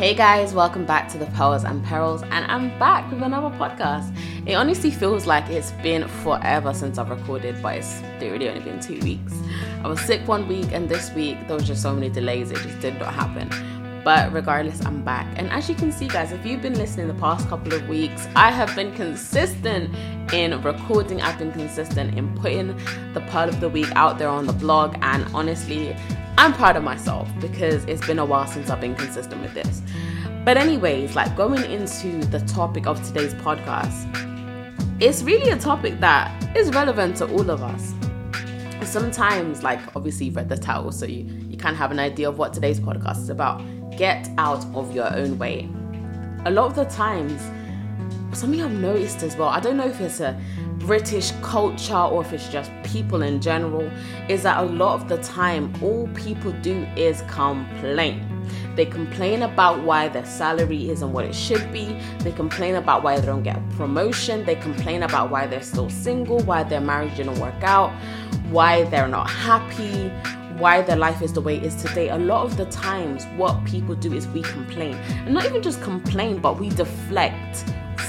Hey guys, welcome back to the Pearls and Perils, and I'm back with another podcast. It honestly feels like it's been forever since I've recorded, but it's really only been two weeks. I was sick one week, and this week there was just so many delays, it just did not happen. But regardless, I'm back. And as you can see, guys, if you've been listening the past couple of weeks, I have been consistent in recording, I've been consistent in putting the Pearl of the Week out there on the blog, and honestly, I'm proud of myself because it's been a while since I've been consistent with this. But, anyways, like going into the topic of today's podcast, it's really a topic that is relevant to all of us. Sometimes, like obviously, you've read the title, so you, you kind of have an idea of what today's podcast is about. Get out of your own way. A lot of the times, something I've noticed as well, I don't know if it's a British culture or if it's just people in general, is that a lot of the time, all people do is complain. They complain about why their salary isn't what it should be. They complain about why they don't get a promotion. They complain about why they're still single, why their marriage didn't work out, why they're not happy, why their life is the way it is today. A lot of the times, what people do is we complain. And not even just complain, but we deflect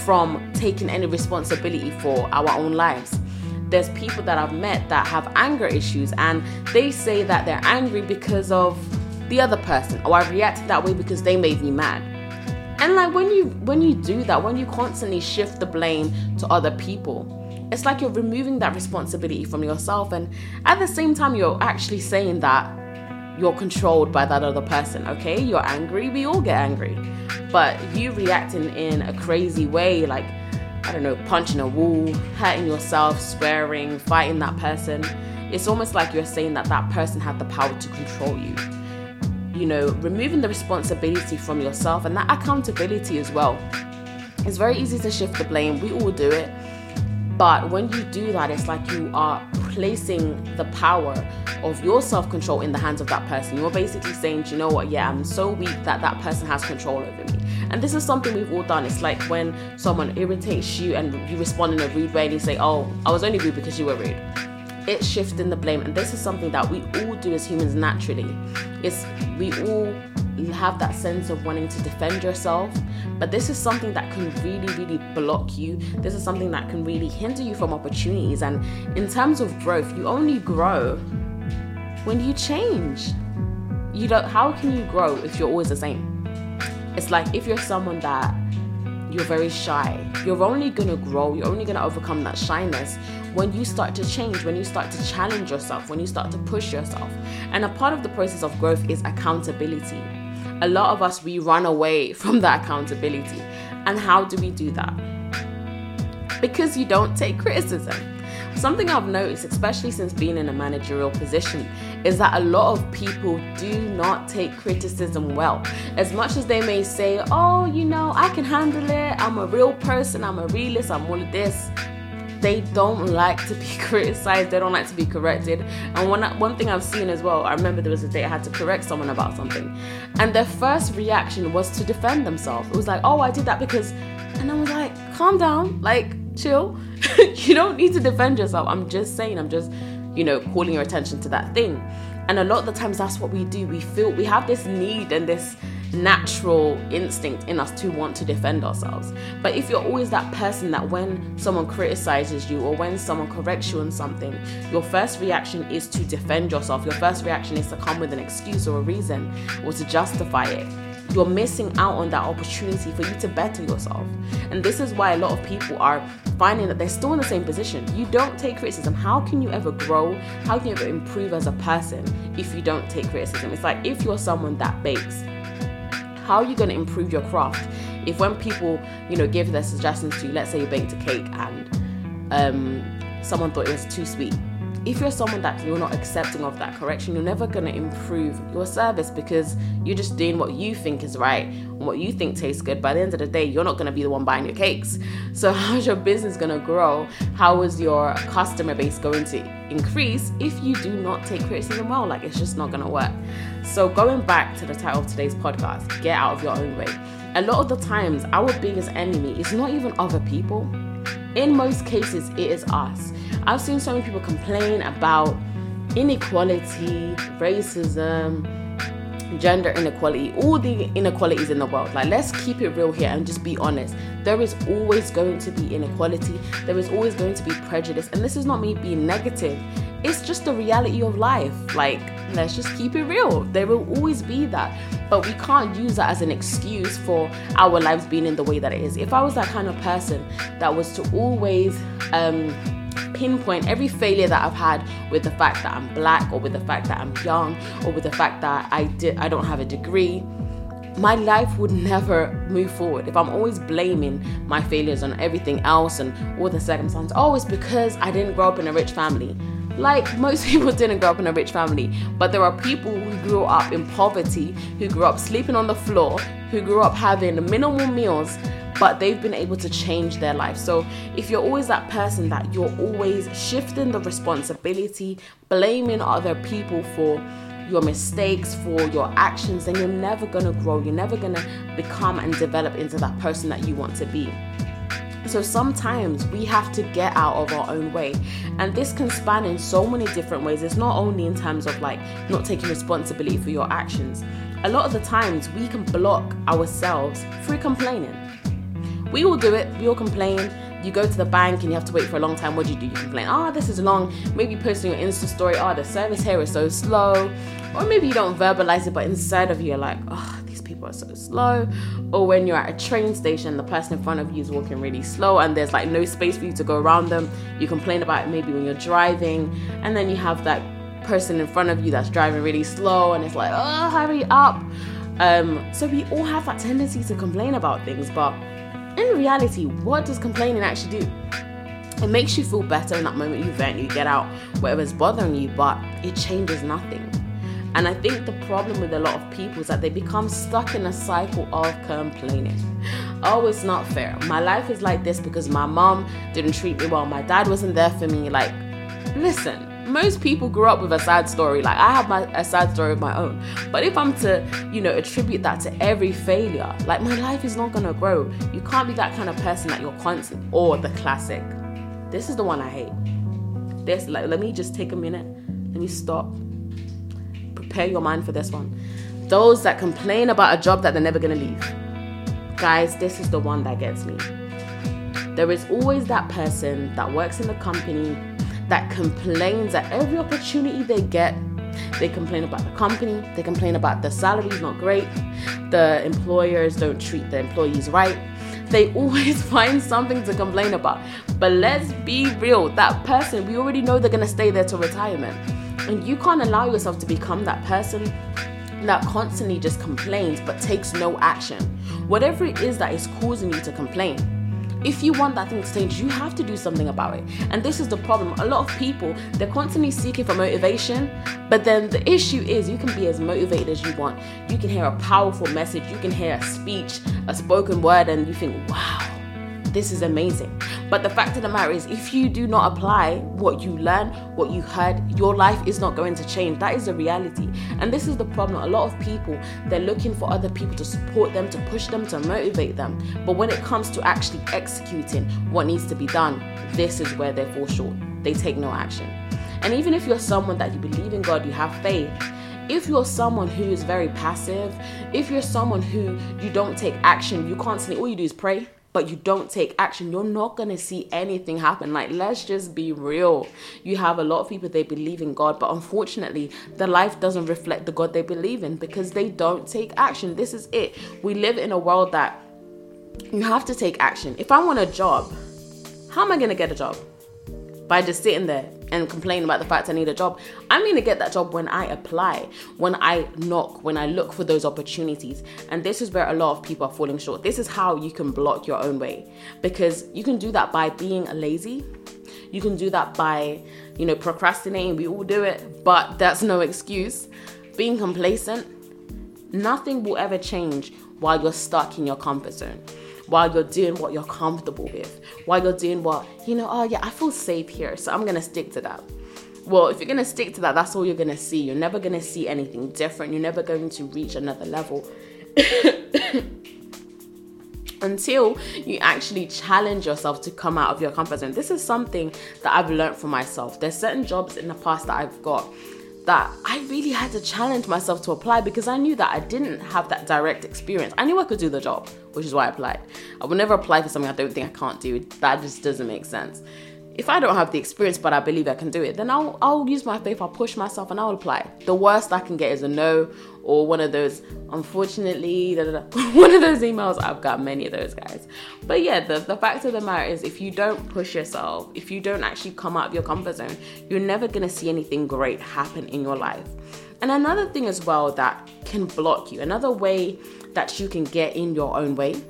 from taking any responsibility for our own lives. There's people that I've met that have anger issues and they say that they're angry because of the other person or I reacted that way because they made me mad. And like when you when you do that, when you constantly shift the blame to other people, it's like you're removing that responsibility from yourself and at the same time you're actually saying that you're controlled by that other person, okay? You're angry, we all get angry. But you reacting in a crazy way, like, I don't know, punching a wall, hurting yourself, swearing, fighting that person, it's almost like you're saying that that person had the power to control you. You know, removing the responsibility from yourself and that accountability as well. It's very easy to shift the blame, we all do it. But when you do that, it's like you are placing the power of your self control in the hands of that person. You're basically saying, do you know what, yeah, I'm so weak that that person has control over me. And this is something we've all done. It's like when someone irritates you and you respond in a rude way and you say, oh, I was only rude because you were rude. It's shifting the blame. And this is something that we all do as humans naturally. It's we all have that sense of wanting to defend yourself. But this is something that can really, really block you. This is something that can really hinder you from opportunities. And in terms of growth, you only grow when you change. You don't how can you grow if you're always the same? It's like if you're someone that you're very shy, you're only gonna grow, you're only gonna overcome that shyness when you start to change, when you start to challenge yourself, when you start to push yourself. And a part of the process of growth is accountability. A lot of us we run away from that accountability. And how do we do that? Because you don't take criticism. Something I've noticed, especially since being in a managerial position, is that a lot of people do not take criticism well. As much as they may say, oh, you know, I can handle it, I'm a real person, I'm a realist, I'm all of this, they don't like to be criticized, they don't like to be corrected. And one, one thing I've seen as well, I remember there was a day I had to correct someone about something, and their first reaction was to defend themselves. It was like, oh, I did that because, and I was like, calm down, like, chill. you don't need to defend yourself. I'm just saying, I'm just, you know, calling your attention to that thing. And a lot of the times that's what we do. We feel we have this need and this natural instinct in us to want to defend ourselves. But if you're always that person that when someone criticizes you or when someone corrects you on something, your first reaction is to defend yourself. Your first reaction is to come with an excuse or a reason or to justify it you're missing out on that opportunity for you to better yourself. And this is why a lot of people are finding that they're still in the same position. You don't take criticism. How can you ever grow? How can you ever improve as a person if you don't take criticism? It's like if you're someone that bakes, how are you going to improve your craft? If when people, you know, give their suggestions to you, let's say you baked a cake and um, someone thought it was too sweet, if you're someone that you're not accepting of that correction, you're never going to improve your service because you're just doing what you think is right and what you think tastes good. By the end of the day, you're not going to be the one buying your cakes. So, how's your business going to grow? How is your customer base going to increase if you do not take criticism well? Like, it's just not going to work. So, going back to the title of today's podcast, Get Out of Your Own Way. A lot of the times, our biggest enemy is not even other people. In most cases, it is us I've seen so many people complain about inequality, racism, gender inequality, all the inequalities in the world. Like, let's keep it real here and just be honest. There is always going to be inequality, there is always going to be prejudice. And this is not me being negative, it's just the reality of life. Like, let's just keep it real. There will always be that. But we can't use that as an excuse for our lives being in the way that it is. If I was that kind of person that was to always, um, pinpoint every failure that I've had with the fact that I'm black or with the fact that I'm young or with the fact that I did I don't have a degree my life would never move forward if I'm always blaming my failures on everything else and all the circumstances. Oh, it's because I didn't grow up in a rich family. Like most people didn't grow up in a rich family, but there are people who grew up in poverty, who grew up sleeping on the floor, who grew up having minimal meals but they've been able to change their life. So if you're always that person that you're always shifting the responsibility, blaming other people for your mistakes, for your actions, then you're never gonna grow. You're never gonna become and develop into that person that you want to be. So sometimes we have to get out of our own way. And this can span in so many different ways. It's not only in terms of like not taking responsibility for your actions. A lot of the times we can block ourselves through complaining. We all do it. We all complain. You go to the bank and you have to wait for a long time. What do you do? You complain, oh, this is long. Maybe posting your Insta story, oh, the service here is so slow. Or maybe you don't verbalize it, but inside of you, you're like, oh, are so slow. Or when you're at a train station, the person in front of you is walking really slow and there's like no space for you to go around them. You complain about it maybe when you're driving. And then you have that person in front of you that's driving really slow and it's like, oh, hurry up. Um, so we all have that tendency to complain about things, but in reality, what does complaining actually do? It makes you feel better in that moment you vent, you get out whatever's bothering you, but it changes nothing. And I think the problem with a lot of people is that they become stuck in a cycle of complaining. Oh, it's not fair. My life is like this because my mom didn't treat me well. My dad wasn't there for me. Like, listen, most people grew up with a sad story. Like I have my a sad story of my own. But if I'm to, you know, attribute that to every failure, like my life is not gonna grow. You can't be that kind of person that you're constant or the classic. This is the one I hate. This like let me just take a minute. Let me stop. Prepare your mind for this one. Those that complain about a job that they're never gonna leave. Guys, this is the one that gets me. There is always that person that works in the company that complains at every opportunity they get. They complain about the company, they complain about the salary's not great, the employers don't treat the employees right. They always find something to complain about. But let's be real, that person, we already know they're gonna stay there till retirement. And you can't allow yourself to become that person that constantly just complains but takes no action. Whatever it is that is causing you to complain, if you want that thing to change, you have to do something about it. And this is the problem. A lot of people, they're constantly seeking for motivation, but then the issue is you can be as motivated as you want. You can hear a powerful message, you can hear a speech, a spoken word, and you think, wow, this is amazing. But the fact of the matter is, if you do not apply what you learn, what you heard, your life is not going to change. That is the reality. And this is the problem. A lot of people, they're looking for other people to support them, to push them, to motivate them. But when it comes to actually executing what needs to be done, this is where they fall short. They take no action. And even if you're someone that you believe in God, you have faith, if you're someone who is very passive, if you're someone who you don't take action, you constantly all you do is pray, but you don't take action, you're not gonna see anything happen. Like, let's just be real. You have a lot of people they believe in God, but unfortunately, their life doesn't reflect the God they believe in because they don't take action. This is it. We live in a world that you have to take action. If I want a job, how am I gonna get a job? By just sitting there and complain about the fact I need a job. I'm going to get that job when I apply, when I knock, when I look for those opportunities. And this is where a lot of people are falling short. This is how you can block your own way because you can do that by being lazy. You can do that by, you know, procrastinating. We all do it, but that's no excuse. Being complacent, nothing will ever change while you're stuck in your comfort zone while you're doing what you're comfortable with, while you're doing what, you know, oh yeah, I feel safe here, so I'm gonna stick to that. Well, if you're gonna stick to that, that's all you're gonna see. You're never gonna see anything different. You're never going to reach another level. until you actually challenge yourself to come out of your comfort zone. This is something that I've learned for myself. There's certain jobs in the past that I've got that I really had to challenge myself to apply because I knew that I didn't have that direct experience. I knew I could do the job, which is why I applied. I would never apply for something I don't think I can't do. That just doesn't make sense. If I don't have the experience but I believe I can do it, then I'll I'll use my faith, I'll push myself and I'll apply. The worst I can get is a no or one of those unfortunately da, da, da. one of those emails i've got many of those guys but yeah the, the fact of the matter is if you don't push yourself if you don't actually come out of your comfort zone you're never going to see anything great happen in your life and another thing as well that can block you another way that you can get in your own way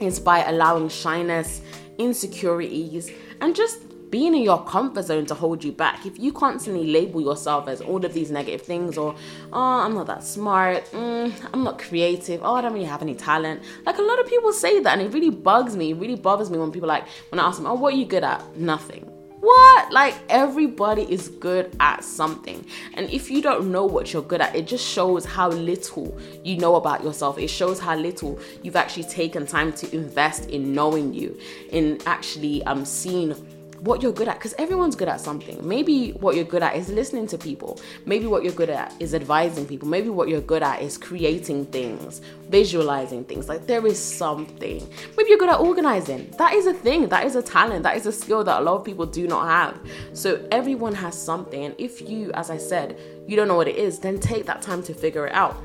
is by allowing shyness insecurities and just being in your comfort zone to hold you back. If you constantly label yourself as all of these negative things, or oh, I'm not that smart, mm, I'm not creative, oh, I don't really have any talent. Like a lot of people say that, and it really bugs me. It really bothers me when people like when I ask them, oh, what are you good at? Nothing. What? Like everybody is good at something. And if you don't know what you're good at, it just shows how little you know about yourself. It shows how little you've actually taken time to invest in knowing you, in actually um seeing what you're good at because everyone's good at something. Maybe what you're good at is listening to people. Maybe what you're good at is advising people. Maybe what you're good at is creating things, visualizing things. Like there is something. Maybe you're good at organizing. That is a thing. That is a talent. That is a skill that a lot of people do not have. So everyone has something. And if you, as I said, you don't know what it is, then take that time to figure it out.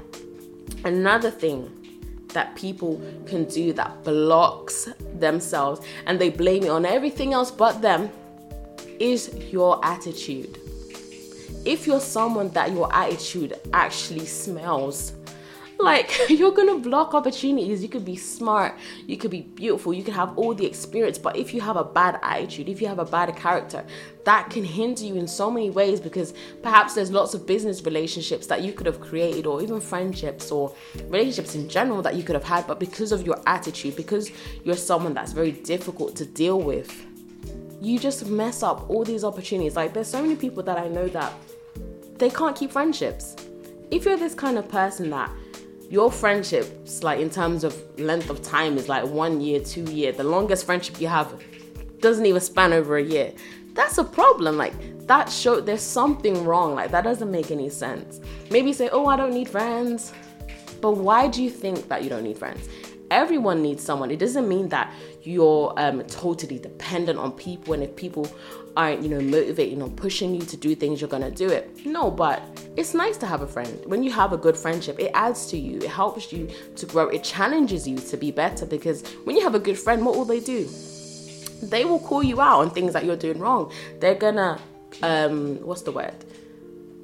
Another thing that people can do that blocks themselves and they blame it on everything else but them is your attitude. If you're someone that your attitude actually smells like you're gonna block opportunities. You could be smart, you could be beautiful, you could have all the experience, but if you have a bad attitude, if you have a bad character, that can hinder you in so many ways because perhaps there's lots of business relationships that you could have created, or even friendships or relationships in general that you could have had, but because of your attitude, because you're someone that's very difficult to deal with, you just mess up all these opportunities. Like, there's so many people that I know that they can't keep friendships. If you're this kind of person that your friendships, like in terms of length of time, is like one year, two year. The longest friendship you have doesn't even span over a year. That's a problem. Like that show there's something wrong. Like that doesn't make any sense. Maybe say, oh, I don't need friends. But why do you think that you don't need friends? Everyone needs someone. It doesn't mean that you're um, totally dependent on people, and if people aren't, you know, motivating or pushing you to do things, you're gonna do it. No, but it's nice to have a friend. When you have a good friendship, it adds to you, it helps you to grow, it challenges you to be better because when you have a good friend, what will they do? They will call you out on things that you're doing wrong. They're gonna, um, what's the word?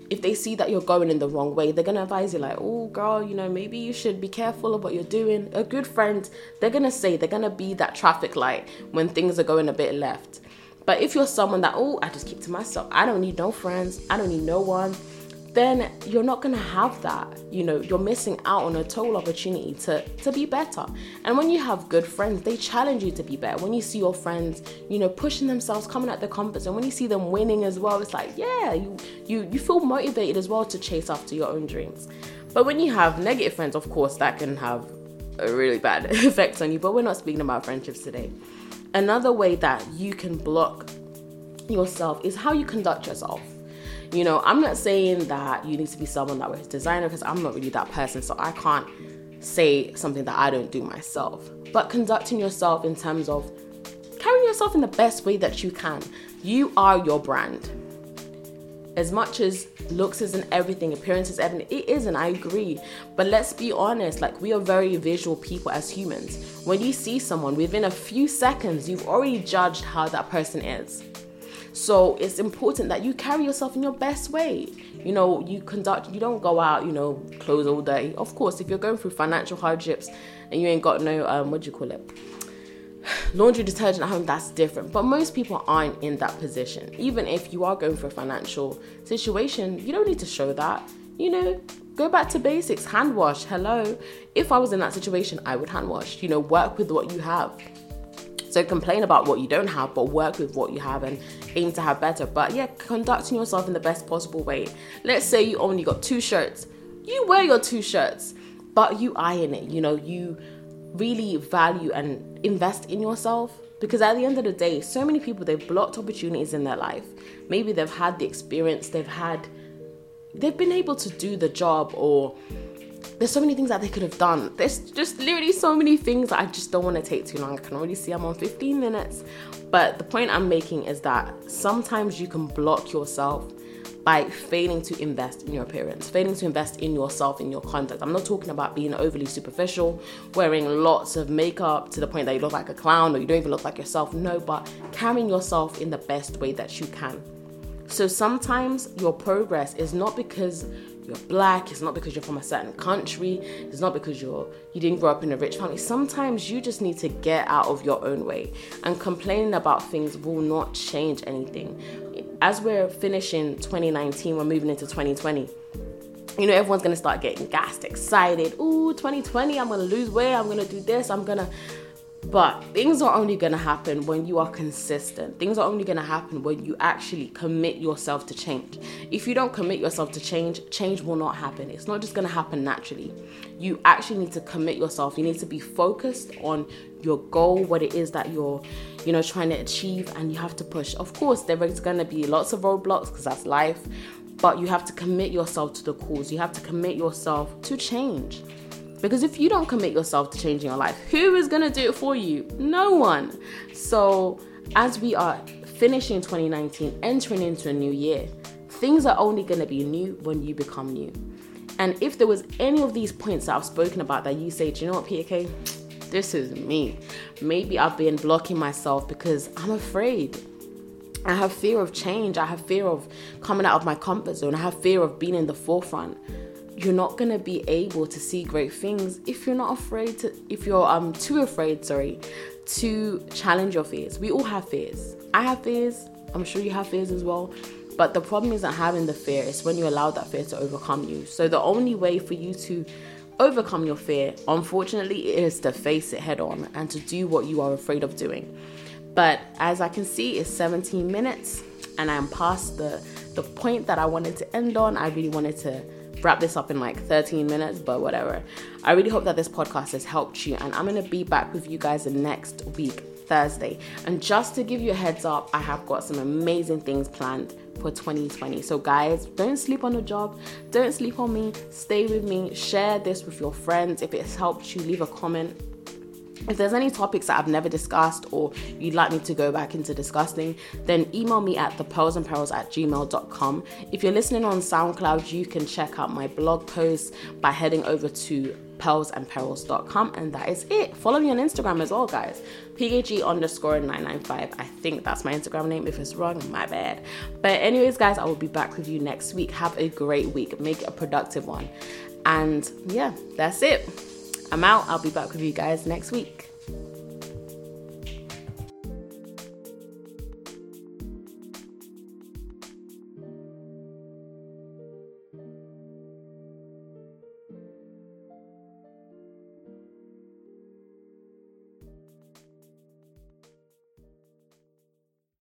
If they see that you're going in the wrong way, they're gonna advise you, like, oh, girl, you know, maybe you should be careful of what you're doing. A good friend, they're gonna say, they're gonna be that traffic light when things are going a bit left. But if you're someone that, oh, I just keep to myself, I don't need no friends, I don't need no one, then you're not gonna have that. You know, you're missing out on a total opportunity to, to be better. And when you have good friends, they challenge you to be better. When you see your friends, you know, pushing themselves, coming at the comfort zone, when you see them winning as well, it's like, yeah, you you you feel motivated as well to chase after your own dreams. But when you have negative friends, of course, that can have a really bad effect on you. But we're not speaking about friendships today. Another way that you can block yourself is how you conduct yourself. You know, I'm not saying that you need to be someone that wears designer because I'm not really that person, so I can't say something that I don't do myself. But conducting yourself in terms of carrying yourself in the best way that you can. You are your brand. As much as looks isn't everything, appearance is everything, it isn't, I agree. But let's be honest, like we are very visual people as humans. When you see someone, within a few seconds, you've already judged how that person is. So it's important that you carry yourself in your best way. You know, you conduct, you don't go out, you know, clothes all day. Of course, if you're going through financial hardships and you ain't got no, um, what do you call it? Laundry detergent at home, that's different. But most people aren't in that position. Even if you are going through a financial situation, you don't need to show that. You know, go back to basics hand wash hello if i was in that situation i would hand wash you know work with what you have so complain about what you don't have, but work with what you have and aim to have better. But yeah, conducting yourself in the best possible way. Let's say you only got two shirts. You wear your two shirts, but you iron it. You know, you really value and invest in yourself because at the end of the day, so many people they've blocked opportunities in their life. Maybe they've had the experience, they've had they've been able to do the job or there's so many things that they could have done. There's just literally so many things that I just don't want to take too long. I can already see I'm on 15 minutes. But the point I'm making is that sometimes you can block yourself by failing to invest in your appearance, failing to invest in yourself, in your conduct. I'm not talking about being overly superficial, wearing lots of makeup to the point that you look like a clown or you don't even look like yourself. No, but carrying yourself in the best way that you can. So sometimes your progress is not because you're black, it's not because you're from a certain country, it's not because you're you didn't grow up in a rich family. Sometimes you just need to get out of your own way. And complaining about things will not change anything as we're finishing 2019, we're moving into 2020. You know, everyone's gonna start getting gassed, excited. Ooh, 2020, I'm gonna lose weight, I'm gonna do this, I'm gonna. But things are only gonna happen when you are consistent. Things are only gonna happen when you actually commit yourself to change. If you don't commit yourself to change, change will not happen. It's not just gonna happen naturally. You actually need to commit yourself. You need to be focused on your goal, what it is that you're, you know, trying to achieve, and you have to push. Of course, there is going to be lots of roadblocks because that's life, but you have to commit yourself to the cause. You have to commit yourself to change. Because if you don't commit yourself to changing your life, who is going to do it for you? No one. So, as we are finishing 2019, entering into a new year, things are only going to be new when you become new. And if there was any of these points that I've spoken about that you say, do you know what, PK? this is me. Maybe I've been blocking myself because I'm afraid. I have fear of change. I have fear of coming out of my comfort zone. I have fear of being in the forefront. You're not going to be able to see great things if you're not afraid to if you're um too afraid, sorry, to challenge your fears. We all have fears. I have fears. I'm sure you have fears as well. But the problem isn't having the fear, it's when you allow that fear to overcome you. So the only way for you to overcome your fear, unfortunately, is to face it head on and to do what you are afraid of doing. But as I can see, it's 17 minutes and I'm past the, the point that I wanted to end on. I really wanted to wrap this up in like 13 minutes, but whatever. I really hope that this podcast has helped you, and I'm gonna be back with you guys next week, Thursday. And just to give you a heads up, I have got some amazing things planned for 2020. So, guys, don't sleep on the job, don't sleep on me, stay with me, share this with your friends. If it's helped you, leave a comment. If there's any topics that I've never discussed or you'd like me to go back into discussing, then email me at thepearlsandperils at gmail.com. If you're listening on SoundCloud, you can check out my blog post by heading over to pearlsandperils.com and that is it. Follow me on Instagram as well, guys. PKG underscore 995. I think that's my Instagram name. If it's wrong, my bad. But, anyways, guys, I will be back with you next week. Have a great week. Make a productive one. And yeah, that's it. I'm out. I'll be back with you guys next week.